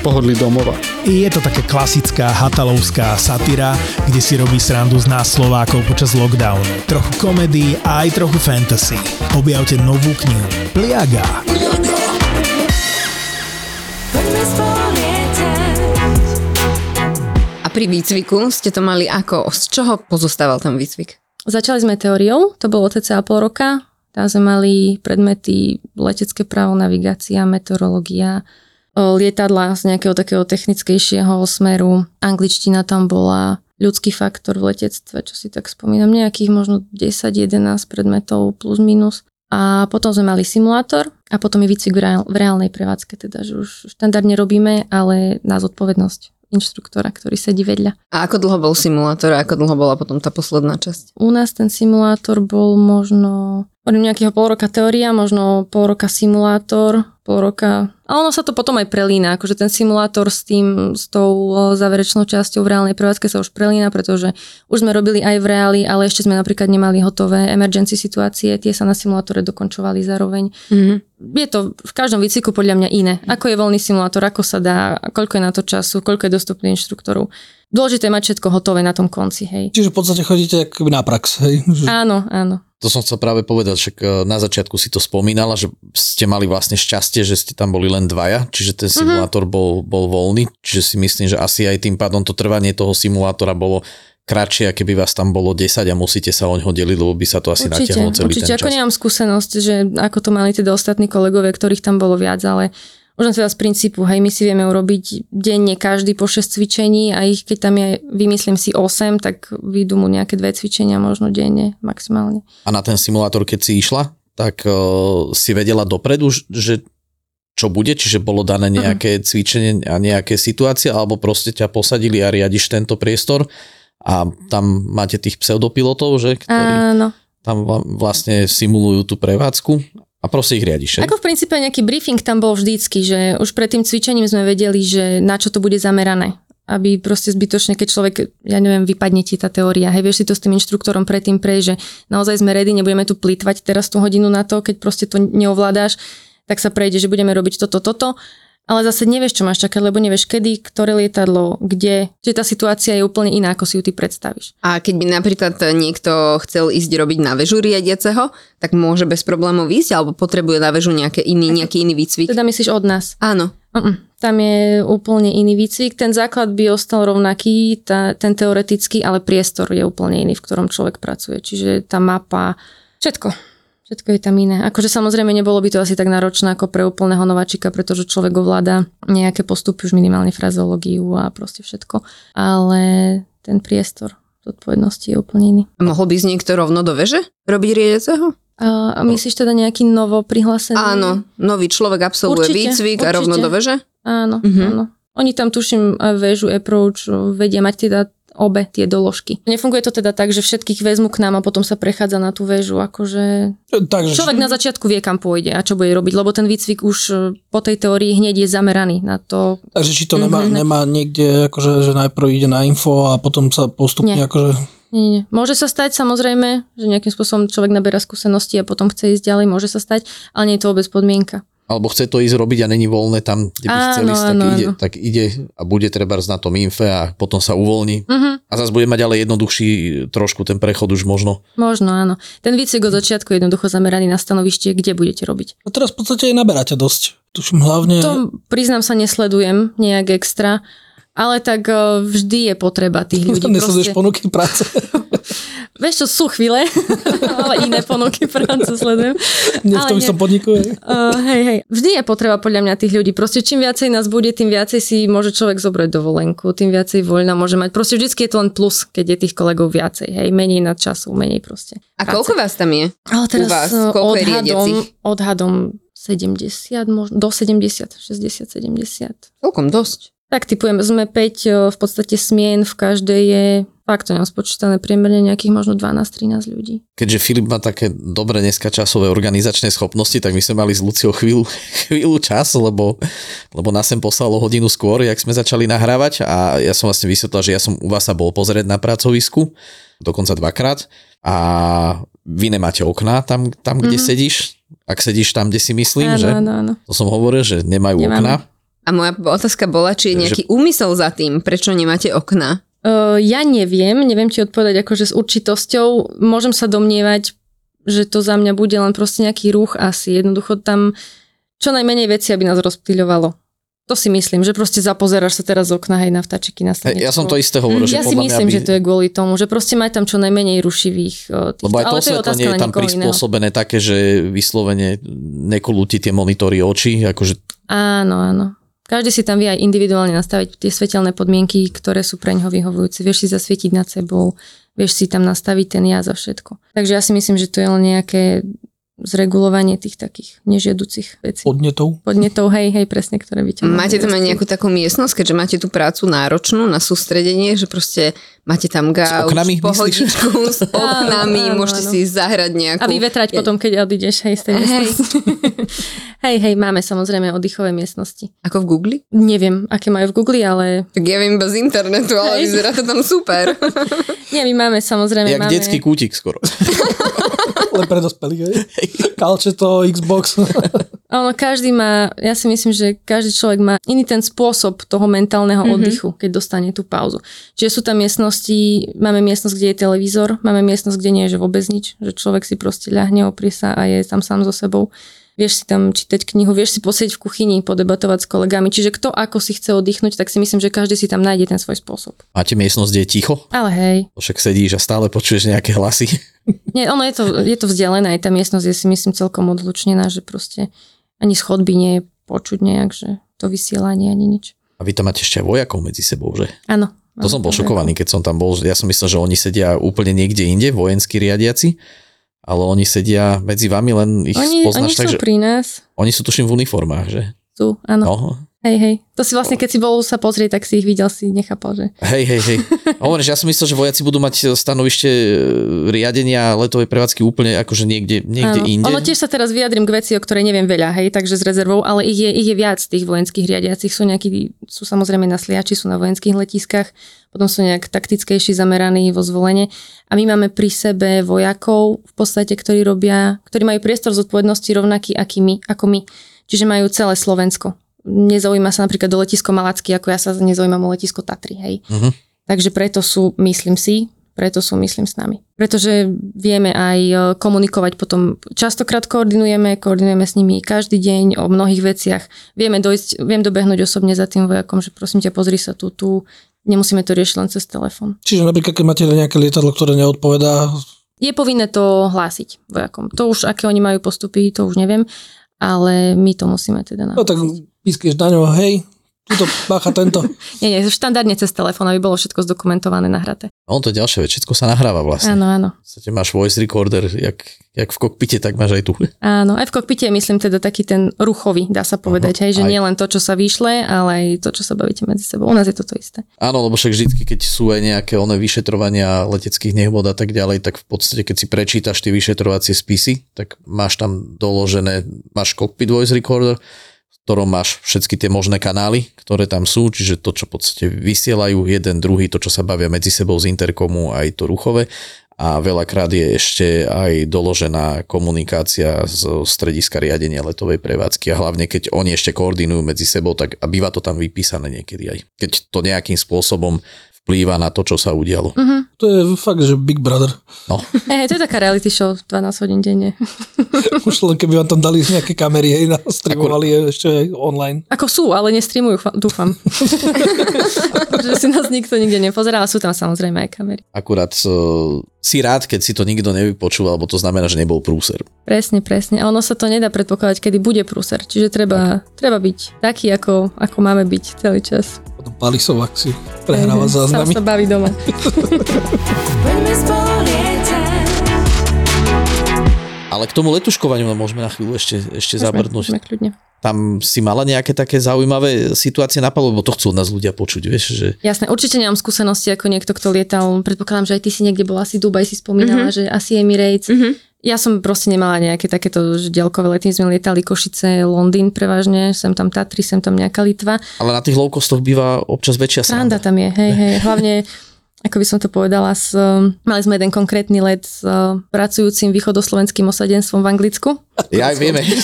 pohodli domova. Je to také klasická hatalovská satyra, kde si robí srandu z nás Slovákov počas lockdownu. Trochu komedii a aj trochu fantasy. Objavte novú knihu Pliaga. Pliaga. pri výcviku ste to mali ako? Z čoho pozostával ten výcvik? Začali sme teóriou, to bolo cca pol roka. Tam sme mali predmety letecké právo, navigácia, meteorológia, lietadla z nejakého takého technickejšieho smeru. Angličtina tam bola, ľudský faktor v letectve, čo si tak spomínam, nejakých možno 10-11 predmetov plus minus. A potom sme mali simulátor a potom je výcvik v, reál, v reálnej prevádzke, teda že už štandardne robíme, ale na zodpovednosť inštruktora, ktorý sedí vedľa. A ako dlho bol simulátor a ako dlho bola potom tá posledná časť? U nás ten simulátor bol možno Hovorím nejakého pol roka teória, možno pol roka simulátor, pol roka... A ono sa to potom aj prelína, akože ten simulátor s tým, s tou záverečnou časťou v reálnej prevádzke sa už prelína, pretože už sme robili aj v reáli, ale ešte sme napríklad nemali hotové emergency situácie, tie sa na simulátore dokončovali zároveň. Mm-hmm. Je to v každom výcviku podľa mňa iné. Ako je voľný simulátor, ako sa dá, koľko je na to času, koľko je dostupných inštruktorov. Dôležité je mať všetko hotové na tom konci, hej. Čiže v podstate chodíte akoby na prax, hej? Áno, áno. To som chcel práve povedať, však e, na začiatku si to spomínala, že ste mali vlastne šťastie, že ste tam boli len dvaja, čiže ten simulátor mm-hmm. bol, bol voľný, čiže si myslím, že asi aj tým pádom to trvanie toho simulátora bolo kratšie, keby vás tam bolo 10 a musíte sa ňo deliť, lebo by sa to asi určite, natiahlo celý určite. ten čas. Ako nemám skúsenosť, že ako to mali teda ostatní kolegovia, ktorých tam bolo viac, ale Možno teda z princípu, hej, my si vieme urobiť denne každý po 6 cvičení a ich, keď tam je, vymyslím si 8, tak vyjdú mu nejaké dve cvičenia možno denne maximálne. A na ten simulátor, keď si išla, tak uh, si vedela dopredu, že čo bude, čiže bolo dané nejaké uh-huh. cvičenie a nejaké situácie, alebo proste ťa posadili a riadiš tento priestor a tam máte tých pseudopilotov, že, ktorí Áno. tam vlastne simulujú tú prevádzku a proste ich riadiš. Ako v princípe nejaký briefing tam bol vždycky, že už pred tým cvičením sme vedeli, že na čo to bude zamerané aby proste zbytočne, keď človek, ja neviem, vypadne ti tá teória, hej, vieš si to s tým inštruktorom predtým prejsť, že naozaj sme ready, nebudeme tu plýtvať teraz tú hodinu na to, keď proste to neovládáš, tak sa prejde, že budeme robiť toto, toto ale zase nevieš, čo máš čakať, lebo nevieš kedy, ktoré lietadlo, kde. Čiže tá situácia je úplne iná, ako si ju ty predstavíš. A keď by napríklad niekto chcel ísť robiť na väžu riadiaceho, tak môže bez problémov ísť, alebo potrebuje na väžu nejaké iný, nejaký iný výcvik? Teda myslíš od nás? Áno. Uh-uh. Tam je úplne iný výcvik. Ten základ by ostal rovnaký, tá, ten teoretický, ale priestor je úplne iný, v ktorom človek pracuje. Čiže tá mapa, všetko. Všetko je tam iné. Akože samozrejme nebolo by to asi tak náročné ako pre úplného nováčika, pretože človek ovláda nejaké postupy, už minimálne frazeológiu a proste všetko. Ale ten priestor zodpovednosti je úplne iný. A mohol by ísť niekto rovno do veže? Robiť riedeceho? A, a myslíš teda nejaký novo prihlásený? Áno, nový človek absolvuje určite, výcvik určite. a rovno do veže? Áno, uh-huh. áno. Oni tam tuším väžu approach vedia mať teda obe tie doložky. Nefunguje to teda tak, že všetkých vezmu k nám a potom sa prechádza na tú väžu, akože Takže... človek na začiatku vie, kam pôjde a čo bude robiť, lebo ten výcvik už e, po tej teórii hneď je zameraný na to. Takže či to nemá, mm-hmm. nemá niekde, akože, že najprv ide na info a potom sa postupne Nie. akože... Nie, nie. Môže sa stať samozrejme, že nejakým spôsobom človek naberá skúsenosti a potom chce ísť ďalej, môže sa stať, ale nie je to vôbec podmienka alebo chce to ísť robiť a není voľné tam, kde by áno, chceli ísť, tak, áno, ide, áno. tak ide a bude treba na tom infe a potom sa uvoľní. Uh-huh. A zase bude mať ale jednoduchší trošku ten prechod už možno. Možno, áno. Ten výcvik od začiatku je jednoducho zameraný na stanovište, kde budete robiť. A teraz v podstate aj naberáte dosť. Tuším hlavne... To priznám sa nesledujem nejak extra, ale tak eh, vždy je potreba tých ľudí. Nesleduješ proste... ponuky práce. Vieš čo, sú chvíle, ale iné ponuky práce sledujem. Nie v tom som podniku. Uh, hej, hej. Vždy je potreba podľa mňa tých ľudí. Proste čím viacej nás bude, tým viacej si môže človek zobrať dovolenku, tým viacej voľna môže mať. Proste vždy je to len plus, keď je tých kolegov viacej. Hej, menej na času, menej proste. A práce. koľko vás tam je? Ale teraz U vás? Koľko odhadom, odhadom 70, možno do 70, 60, 70. Celkom dosť. Tak typujem, sme 5 v podstate smien, v každej je fakt to nemám spočítané priemerne nejakých možno 12-13 ľudí. Keďže Filip má také dobre dneska časové organizačné schopnosti, tak my sme mali s Luciou chvíľu, chvíľu čas, lebo, lebo nás sem poslalo hodinu skôr, jak sme začali nahrávať a ja som vlastne vysvetlil, že ja som u vás sa bol pozrieť na pracovisku, dokonca dvakrát a vy nemáte okná tam, tam kde mm-hmm. sedíš, ak sedíš tam, kde si myslím, áno, že? Áno, áno. To som hovoril, že nemajú Nemám. okná. A moja otázka bola, či je nejaký že... úmysel za tým, prečo nemáte okna? Uh, ja neviem, neviem ti odpovedať akože s určitosťou. Môžem sa domnievať, že to za mňa bude len proste nejaký ruch asi. Jednoducho tam čo najmenej veci, aby nás rozptýľovalo. To si myslím, že proste zapozeráš sa teraz z okna, hej, na vtáčiky na Hej, slnečku. ja som to isté hovoril, že Ja si podľa mňa myslím, by- že to je kvôli tomu, že proste maj tam čo najmenej rušivých. o, Tých, Lebo aj to ale to je otázka osvetlenie na je tam niekoho iného. prispôsobené také, že vyslovene nekolú ti tie monitory oči, akože Áno, áno. Každý si tam vie aj individuálne nastaviť tie svetelné podmienky, ktoré sú pre ňoho vyhovujúce. Vieš si zasvietiť nad sebou, vieš si tam nastaviť ten jaz a všetko. Takže ja si myslím, že to je len nejaké zregulovanie tých takých nežiaducich vecí. Podnetov. Podnetov, hej, hej, presne, ktoré mohli Máte tam aj nejakú takú miestnosť, keďže máte tú prácu náročnú na sústredenie, že proste máte tam gauč, oknami, myslíš? pohodičku s oknami, Áno, môžete áno. si zahrať nejakú... A vyvetrať potom, keď odídeš, hej, z tej Hej. hej, hej, máme samozrejme oddychové miestnosti. Ako v Google? Neviem, aké majú v Google, ale Tak ja viem bez internetu, ale Hej. vyzerá to tam super. nie, my máme samozrejme... jak máme... detský kútik skoro. Len pre dospelých, hej. Kalče to, Xbox. A Ono, každý má, ja si myslím, že každý človek má iný ten spôsob toho mentálneho Mhm. mm-hmm. oddychu, keď dostane tú pauzu. Čiže sú tam miestnosti, máme miestnosť, kde je televízor, máme miestnosť, kde nie je že vôbec nič, že človek si proste ľahne, oprie sa a je tam sám so sebou. Vieš si tam čítať knihu, vieš si posieť v kuchyni, podebatovať s kolegami. Čiže kto ako si chce oddychnúť, tak si myslím, že každý si tam nájde ten svoj spôsob. Máte miestnosť, kde je ticho? Ale hej, Však sedíš a stále počuješ nejaké hlasy. Nie, ono je to, je to vzdialené, aj tá miestnosť je si myslím celkom odlučnená, že proste ani schodby nie je počuť nejak, že to vysielanie ani nič. A vy tam máte ešte vojakov medzi sebou, že? Áno. To som bol šokovaný, keď som tam bol. Ja som myslel, že oni sedia úplne niekde inde, vojenskí riadiaci, ale oni sedia medzi vami, len ich Oni, oni poznáš sú tak, že pri nás, oni sú tuším v uniformách, že? sú, áno. No. Hej, hej. To si vlastne, keď si bol sa pozrieť, tak si ich videl, si nechápal, že... Hej, hej, hej. Hovorím, že ja som myslel, že vojaci budú mať stanovište e, riadenia letovej prevádzky úplne akože niekde, niekde Áno. inde. Ono tiež sa teraz vyjadrím k veci, o ktorej neviem veľa, hej, takže s rezervou, ale ich je, ich je viac tých vojenských riadiacich. Sú nejakí, sú samozrejme na sliači, sú na vojenských letiskách, potom sú nejak taktickejší zameraní vo zvolenie. A my máme pri sebe vojakov, v podstate, ktorí robia, ktorí majú priestor zodpovednosti rovnaký aký my, ako my. Čiže majú celé Slovensko. Nezaujíma sa napríklad do letisko Malacky, ako ja sa nezaujímam o letisko Tatry, hej. Mhm. Takže preto sú, myslím si, preto sú, myslím, s nami. Pretože vieme aj e, komunikovať potom, častokrát koordinujeme, koordinujeme s nimi každý deň o mnohých veciach. Vieme dojsť, viem dobehnúť osobne za tým vojakom, že prosím ťa, pozri sa tu, tu, nemusíme to riešiť len cez telefón. Čiže napríklad, keď máte nejaké lietadlo, ktoré neodpovedá, Je povinné to hlásiť vojakom. To už, aké oni majú postupy, to už neviem, ale my to musíme teda no tak nahlásiť. Pískeš na ňo, hej, tuto bacha tento. Nie, nie, štandardne cez telefón, aby bolo všetko zdokumentované, nahraté. On to je ďalšia vec, všetko sa nahráva vlastne. Áno, áno. V podstate máš voice recorder, jak, jak v kokpite, tak máš aj tu. Áno, aj v kokpite je myslím teda taký ten ruchový, dá sa povedať, hej, že aj. nie len to, čo sa vyšle, ale aj to, čo sa bavíte medzi sebou. U nás je toto isté. Áno, lebo však vždycky, keď sú aj nejaké oné vyšetrovania leteckých nehôd a tak ďalej, tak v podstate, keď si prečítaš tie vyšetrovacie spisy, tak máš tam doložené, máš cockpit voice recorder, ktorom máš všetky tie možné kanály, ktoré tam sú, čiže to, čo v podstate vysielajú jeden, druhý, to, čo sa bavia medzi sebou z interkomu, aj to ruchové. A veľakrát je ešte aj doložená komunikácia z strediska riadenia letovej prevádzky a hlavne keď oni ešte koordinujú medzi sebou, tak a býva to tam vypísané niekedy aj. Keď to nejakým spôsobom vplýva na to, čo sa udialo. Mhm. To je fakt, že Big Brother. No, Hej, to je taká reality show 12 hodín denne. Už len keby vám tam dali nejaké kamery, hej, streamovali je ešte aj online. Ako sú, ale nestreamujú, fa- dúfam. že si nás nikto nikde nepozerá, ale sú tam samozrejme aj kamery. akurát uh, si rád, keď si to nikto nevypočul, alebo to znamená, že nebol prúser. Presne, presne. A ono sa to nedá predpokladať, kedy bude prúser. Čiže treba, treba byť taký, ako, ako máme byť celý čas. Potom Palisovák si prehráva hej, záznamy. Sám sa baví doma. Ale k tomu letuškovaniu môžeme na chvíľu ešte, ešte Môžeme, zabrdnúť. môžeme kľudne. Tam si mala nejaké také zaujímavé situácie na palu, lebo to chcú od nás ľudia počuť, vieš, že Jasné, určite nemám skúsenosti ako niekto, kto lietal. Predpokladám, že aj ty si niekde bola, asi Dubaj si spomínala, mm-hmm. že asi Emirates. Mm-hmm. Ja som proste nemala nejaké takéto že diaľkové lety, sme lietali Košice, Londýn prevažne, sem tam Tatry, sem tam nejaká Litva. ale na tých low býva občas väčšia Sranda sranda. tam je, hej, hej. Hlavne, ako by som to povedala, s, mali sme jeden konkrétny let s uh, pracujúcim východoslovenským osadenstvom v Anglicku. Ja aj vieme.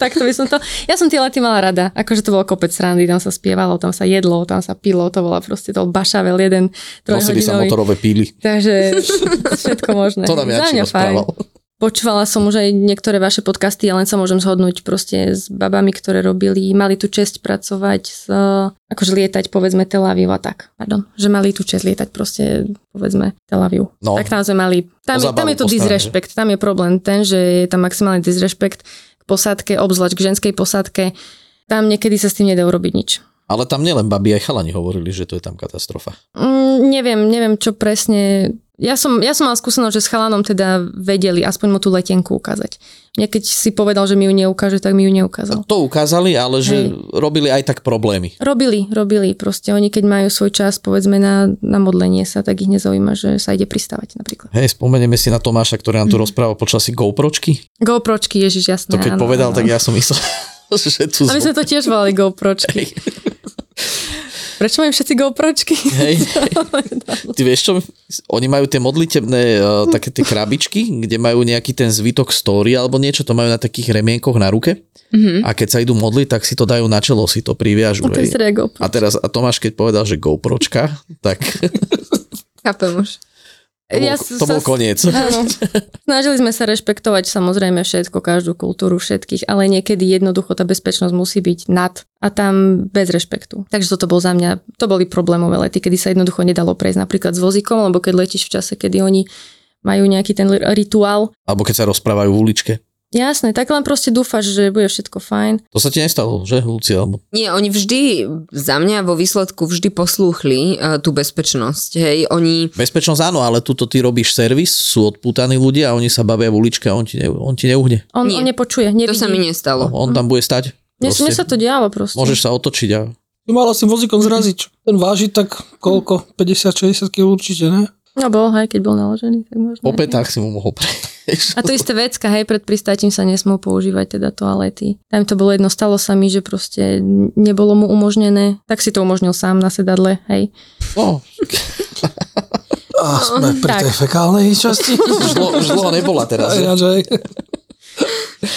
tak to by som to... Ja som tie lety mala rada. Akože to bolo kopec srandy, tam sa spievalo, tam sa jedlo, tam sa pilo, to bola proste to bašavel jeden Nosili sa trojhodinový. motorové píly. Takže všetko možné. To nám Za Janči mňa fajn. Počúvala som už aj niektoré vaše podcasty, ja len sa môžem zhodnúť proste s babami, ktoré robili, mali tu čest pracovať s, akože lietať povedzme Tel Aviv a tak. Pardon, že mali tu čest lietať proste povedzme Tel Aviv. No. Tak tam sme mali, tam, je, tam je to disrespekt, tam je problém ten, že je tam maximálny disrespekt k posádke, obzvlášť k ženskej posádke. Tam niekedy sa s tým nedá urobiť nič. Ale tam nielen babi, aj chalani hovorili, že to je tam katastrofa. Mm, neviem, neviem čo presne. Ja som, ja som mal skúsenosť, že s chalanom teda vedeli aspoň mu tú letenku ukázať. Mne keď si povedal, že mi ju neukáže, tak mi ju neukázal. To ukázali, ale že Hej. robili aj tak problémy. Robili, robili. Proste oni keď majú svoj čas, povedzme na, na modlenie sa, tak ich nezaujíma, že sa ide pristávať napríklad. Hej, spomenieme si na Tomáša, ktorý nám tu Mhm. rozprával počas si GoPročky. GoPročky, ježiš, jasné. To keď áno, povedal, áno. tak ja som myslel, že tu... A my sme to tiež volali GoPročky. Prečo majú všetci GoPročky? Hej. Ty vieš čo, oni majú tie modlitebné uh, také tie krabičky, kde majú nejaký ten zvytok story alebo niečo, to majú na takých remienkoch na ruke. Mhm. A keď sa idú modliť, tak si to dajú na čelo, si to priviažu. No to A teraz a Tomáš, keď povedal, že GoPročka, tak Chápem už. To bol, Ja to bol koniec. Áno. Snažili sme sa rešpektovať samozrejme všetko, každú kultúru všetkých, ale niekedy jednoducho tá bezpečnosť musí byť nad a tam bez rešpektu. Takže toto bol za mňa, to boli problémové lety, kedy sa jednoducho nedalo prejsť napríklad s vozíkom, lebo keď letíš v čase, kedy oni majú nejaký ten rituál. Alebo keď sa rozprávajú v uličke. Jasné, tak len proste dúfaš, že bude všetko fajn. To sa ti nestalo, že, Lucia? Alebo... Nie, oni vždy, za mňa vo výsledku vždy poslúchli uh, tú bezpečnosť. Hej, oni... Bezpečnosť áno, ale tuto ty robíš servis, sú odpútaní ľudia a oni sa bavia v uličke a on ti, ne, on ti neuhne. On, Nie. on nepočuje, To nevidí. sa mi nestalo. On tam bude stať. Mne, mne sa to dialo proste. Môžeš sa otočiť a Ty mala si vozíkom zraziť. Ten váži tak koľko? 50-60 kg určite, ne? No bol, hej, keď bol naložený, tak možno. po petách si mu mohol prejsť. A to isté vecka, hej, pred pristátím sa nesmú používať teda toalety. Tam to bolo jedno, stalo sa mi, že proste nebolo mu umožnené, tak si to umožnil sám na sedadle, hej. No, A sme pri tak. tej fekálnej časti. už dlho, nebola teraz. že? Ináč aj.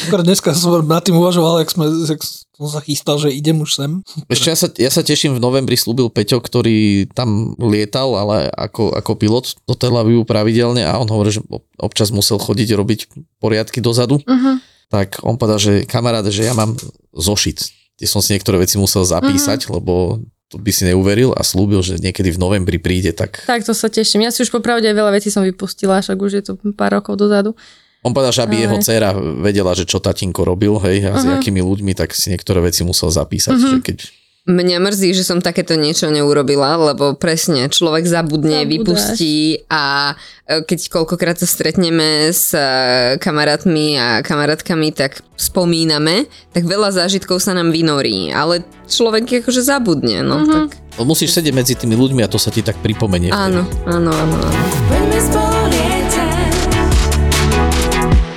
Akorát dneska som nad tým uvažoval, jak, sme, jak som sa chystal, že idem už sem. Ešte ja sa, ja sa teším, v novembri slúbil Peťo, ktorý tam lietal, ale ako, ako pilot do Tel Avivu pravidelne a on hovorí, že občas musel chodiť robiť poriadky dozadu. Uh-huh. Tak on povedal, že kamarát, že ja mám zošit. Kde som si niektoré veci musel zapísať, lebo to by si neuveril a slúbil, že niekedy v novembri príde, tak Tak to sa teším. Ja si už popravde aj veľa vecí som vypustila, však už je to pár rokov dozadu. On povedal, že aby Ale- jeho dcéra vedela, že čo tatínko robil, hej, a s Mhm. akými ľuďmi, tak si niektoré veci musel zapísať. Mhm. Že keď... Mňa mrzí, že som takéto niečo neurobila, lebo presne človek zabudne, Zabudáš. vypustí a e, keď koľkokrát sa stretneme s e, kamarátmi a kamarátkami, tak spomíname, tak veľa zážitkov sa nám vynorí, ale človek akože zabudne, no tak No, musíš sedieť medzi tými ľuďmi a to sa ti tak pripomenie. áno, áno, áno, áno.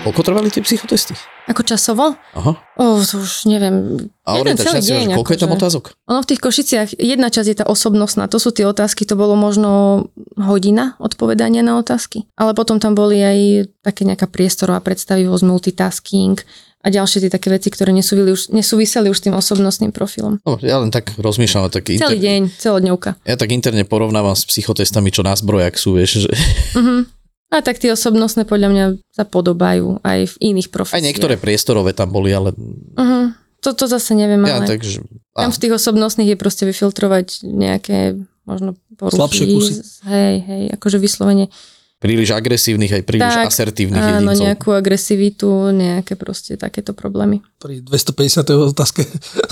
Koľko trvali tie psychotesty? Ako časovo? Aha. Oh, to už neviem. A Jeden celý deň, koľko je tam akože. otázok? Ono v tých Košiciach, jedna časť je tá osobnostná, to sú tie otázky, to bolo možno hodina odpovedania na otázky. Ale potom tam boli aj také nejaká priestorová predstavivosť, multitasking a ďalšie tie také veci, ktoré nesúviseli už, nesúviseli už s tým osobnostným profilom. No, ja len tak rozmýšľam. Tak Celý deň, celodňovka. Ja tak interne porovnávam s psychotestami, čo na zbrojak sú, vieš, že Mhm. A tak tie osobnostné podľa mňa sa podobajú aj v iných aj profesiách. niektoré priestorové tam boli, ale Uh-huh. To, to zase neviem, ja ale takže... tam v tých osobnostných je proste vyfiltrovať nejaké možno poruchy. Slabšie kusy. Hej, hej, akože vyslovene. Príliš agresívnych, aj príliš Tak, asertívnych Áno, jedincov. nejakú agresivitu, nejaké proste takéto problémy. Pri 250. otázke.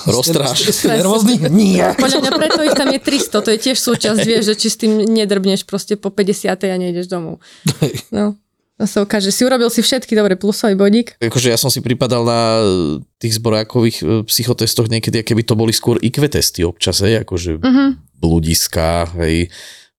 Roztráš. Ste, nervózni? Nie. Podľa mňa preto ich tam je 300, to je tiež súčasť, vieš, že či s tým nedrbneš proste po 50. a nejdeš domov. No. To sa ukáže, si urobil si všetky, dobre, plusový bodík. Akože ja som si pripadal na tých zbrojákových e, psychotestoch niekedy, keby to boli skôr IQ testy občas, hej, akože Mhm. bludiska, hej,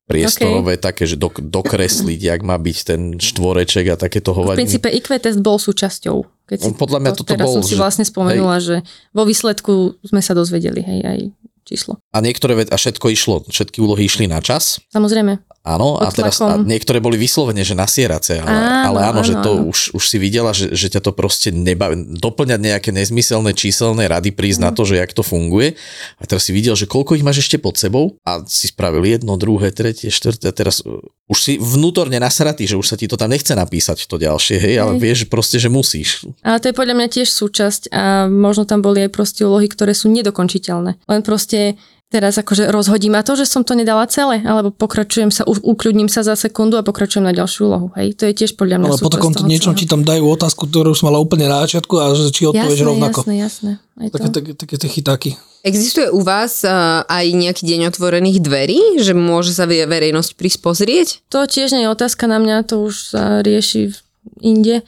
priestorové také, že dok- dokresliť, jak má byť ten štvoreček a takéto V hovadiny. princípe IQ test bol súčasťou. Keď si, On podľa mňa toto teraz bol, som si že- vlastne spomenula, že vo výsledku sme sa dozvedeli, hej, aj číslo. A niektoré, ve- a všetko išlo, všetky úlohy išli na čas. Samozrejme. Áno, a teraz a niektoré boli vyslovene, že nasierace, ale Áno, ale áno, áno, že to áno. už, už si videla, že, že ťa to proste nebaví. Doplňať nejaké nezmyselné číselné rady, prísť Mm. na to, že jak to funguje. A teraz si videl, že koľko ich máš ešte pod sebou a si spravil jedno, druhé, tretie, štvrté a teraz uh, už si vnútorne nasratý, že už sa ti to tam nechce napísať to ďalšie, hej, ale Hej. vieš proste, že musíš. Ale to je podľa mňa tiež súčasť a možno tam boli aj proste úlohy, ktoré sú nedokončiteľné. Len proste teraz akože rozhodí ma to, že som to nedala celé, alebo pokračujem sa, ukľudním sa za sekundu a pokračujem na ďalšiu úlohu. Hej, to je tiež podľa mňa Ale po toho niečom celého. ti tam dajú otázku, ktorú si mala úplne na začiatku a že či odpovieš rovnako. Jasné, jasné. Aj. Také, také, také tie chytáky. Existuje u vás uh, aj nejaký deň otvorených dverí, že môže sa verejnosť prísť pozrieť? To tiež nie je otázka na mňa, to už sa rieši inde.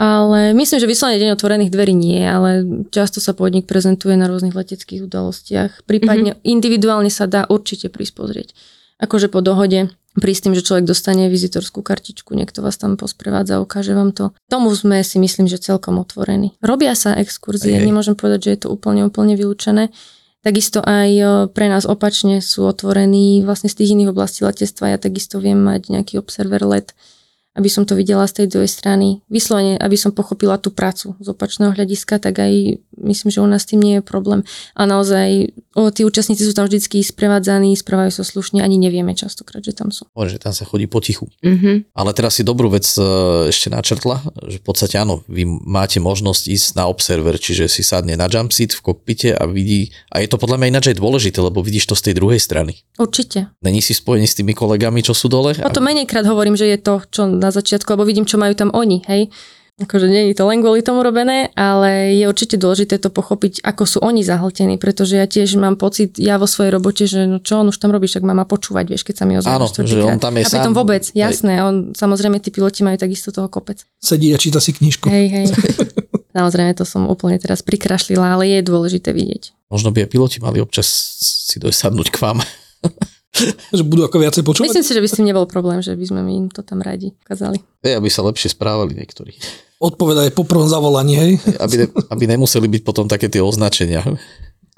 Ale myslím, že vyslovene deň otvorených dverí nie, ale často sa podnik prezentuje na rôznych leteckých udalostiach. Prípadne mm-hmm. individuálne sa dá určite prísť pozrieť. Akože po dohode prísť tým, že človek dostane vizitorskú kartičku, niekto vás tam posprevádza, ukáže vám to. Tomu sme si myslím, že celkom otvorení. Robia sa exkurzie, hej. nemôžem povedať, že je to úplne, úplne vylúčené. Takisto aj pre nás opačne sú otvorení vlastne z tých iných oblastí letectva. Ja takisto viem mať nejaký observer let, aby som to videla z tej druhej strany. Vyslovene, aby som pochopila tú prácu z opačného hľadiska, tak aj myslím, že u nás s tým nie je problém. A naozaj o, tí účastníci sú tam vždycky sprevádzaní, správajú sa slušne, ani nevieme častokrát, že tam sú. Hovorím, že tam sa chodí potichu. Mhm. Ale teraz si dobrú vec e, ešte načrtla, že v podstate áno, vy máte možnosť ísť na observer, čiže si sadne na jump seat v kokpite a vidí, a je to podľa mňa ináč aj dôležité, lebo vidíš to z tej druhej strany. Určite. Není si spojený s tými kolegami, čo sú dole? O to menejkrát hovorím, že je to, čo na začiatku, lebo vidím, čo majú tam oni, hej. Akože nie je to len kvôli tomu robené, ale je určite dôležité to pochopiť, ako sú oni zahltení, pretože ja tiež mám pocit, ja vo svojej robote, že no čo on už tam robí, však má ma počúvať, vieš, keď sa mi ozve Áno, že on tam je A sám. vôbec, jasné, on, samozrejme, tí piloti majú takisto toho kopec. Sedí a číta si knižku. Hej, hej. Samozrejme, to som úplne teraz prikrašlila, ale je dôležité vidieť. Možno by aj piloti mali občas si dojsť sadnúť k vám. Že budú ako viacej počúvať. Myslím si, že by s tým nebol problém, že by sme im to tam radi ukázali. Hej, aby sa lepšie správali niektorí. Odpovedaj po prvom zavolaní, hej. Aby, ne, aby nemuseli byť potom také tie označenia.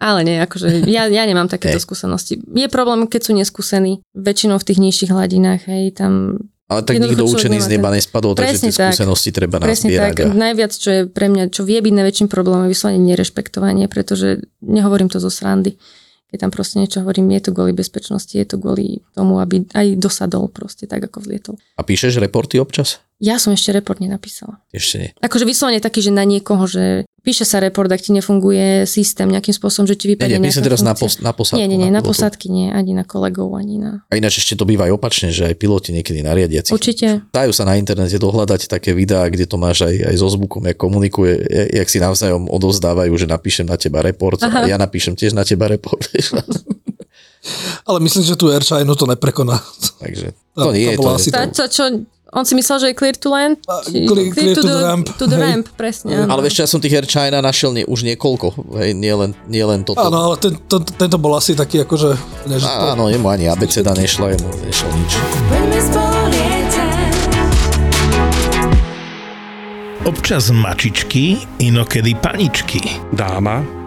Ale nie, akože ja, ja nemám takéto skúsenosti. Je problém, keď sú neskúsení, väčšinou v tých nižších hladinách, hej, tam... Ale tak nikto učený z neba ten- nespadol, takže tie tak. skúsenosti treba Presne nazbierať. tak. A... Najviac, čo je pre mňa, čo vie byť najväčším problémom, je vyslovene nerešpektovanie, pretože nehovorím to zo srandy. Keď tam proste niečo hovorím, je to kvôli bezpečnosti, je to kvôli tomu, aby aj dosadol proste tak, ako vlietol. a píšeš reporty občas? Ja som ešte report nenapísala. Ešte nie. Akože vyslovene taký, že na niekoho, že píše sa report, ak ti nefunguje systém nejakým spôsobom, že ti Nie, vypadne nie, nejaká teraz na, pos, na posádku. Nie, nie, nie, na pilotu. posádky nie, ani na kolegov, ani na... A ináč ešte to býva aj opačne, že aj piloti niekedy nariadiaci. Určite. Dajú sa na internete dohľadať také videá, kde to máš aj, aj so zvukom, jak komunikuje, ja- jak si navzájom odovzdávajú, že napíšem na teba report Aha. a ja napíšem tiež na teba report. Ale myslím, že tu Airshine to neprekoná. Takže Tá- to nie tá je to. asi Tá, čo, čo, on si myslel, že je clear to land? Či- clear- clear to the ramp, To the hej. ramp, presne. áno. Ale vieš, čo, ja som tých Air China našiel nie, už niekoľko, hej, nie, len, nie len toto. Áno, ale ten, to, tento bol asi taký akože... Ne, že to, Áno, jemu ani abeceda nešla, jemu nešlo nič. Občas mačičky, inokedy paničky. dáma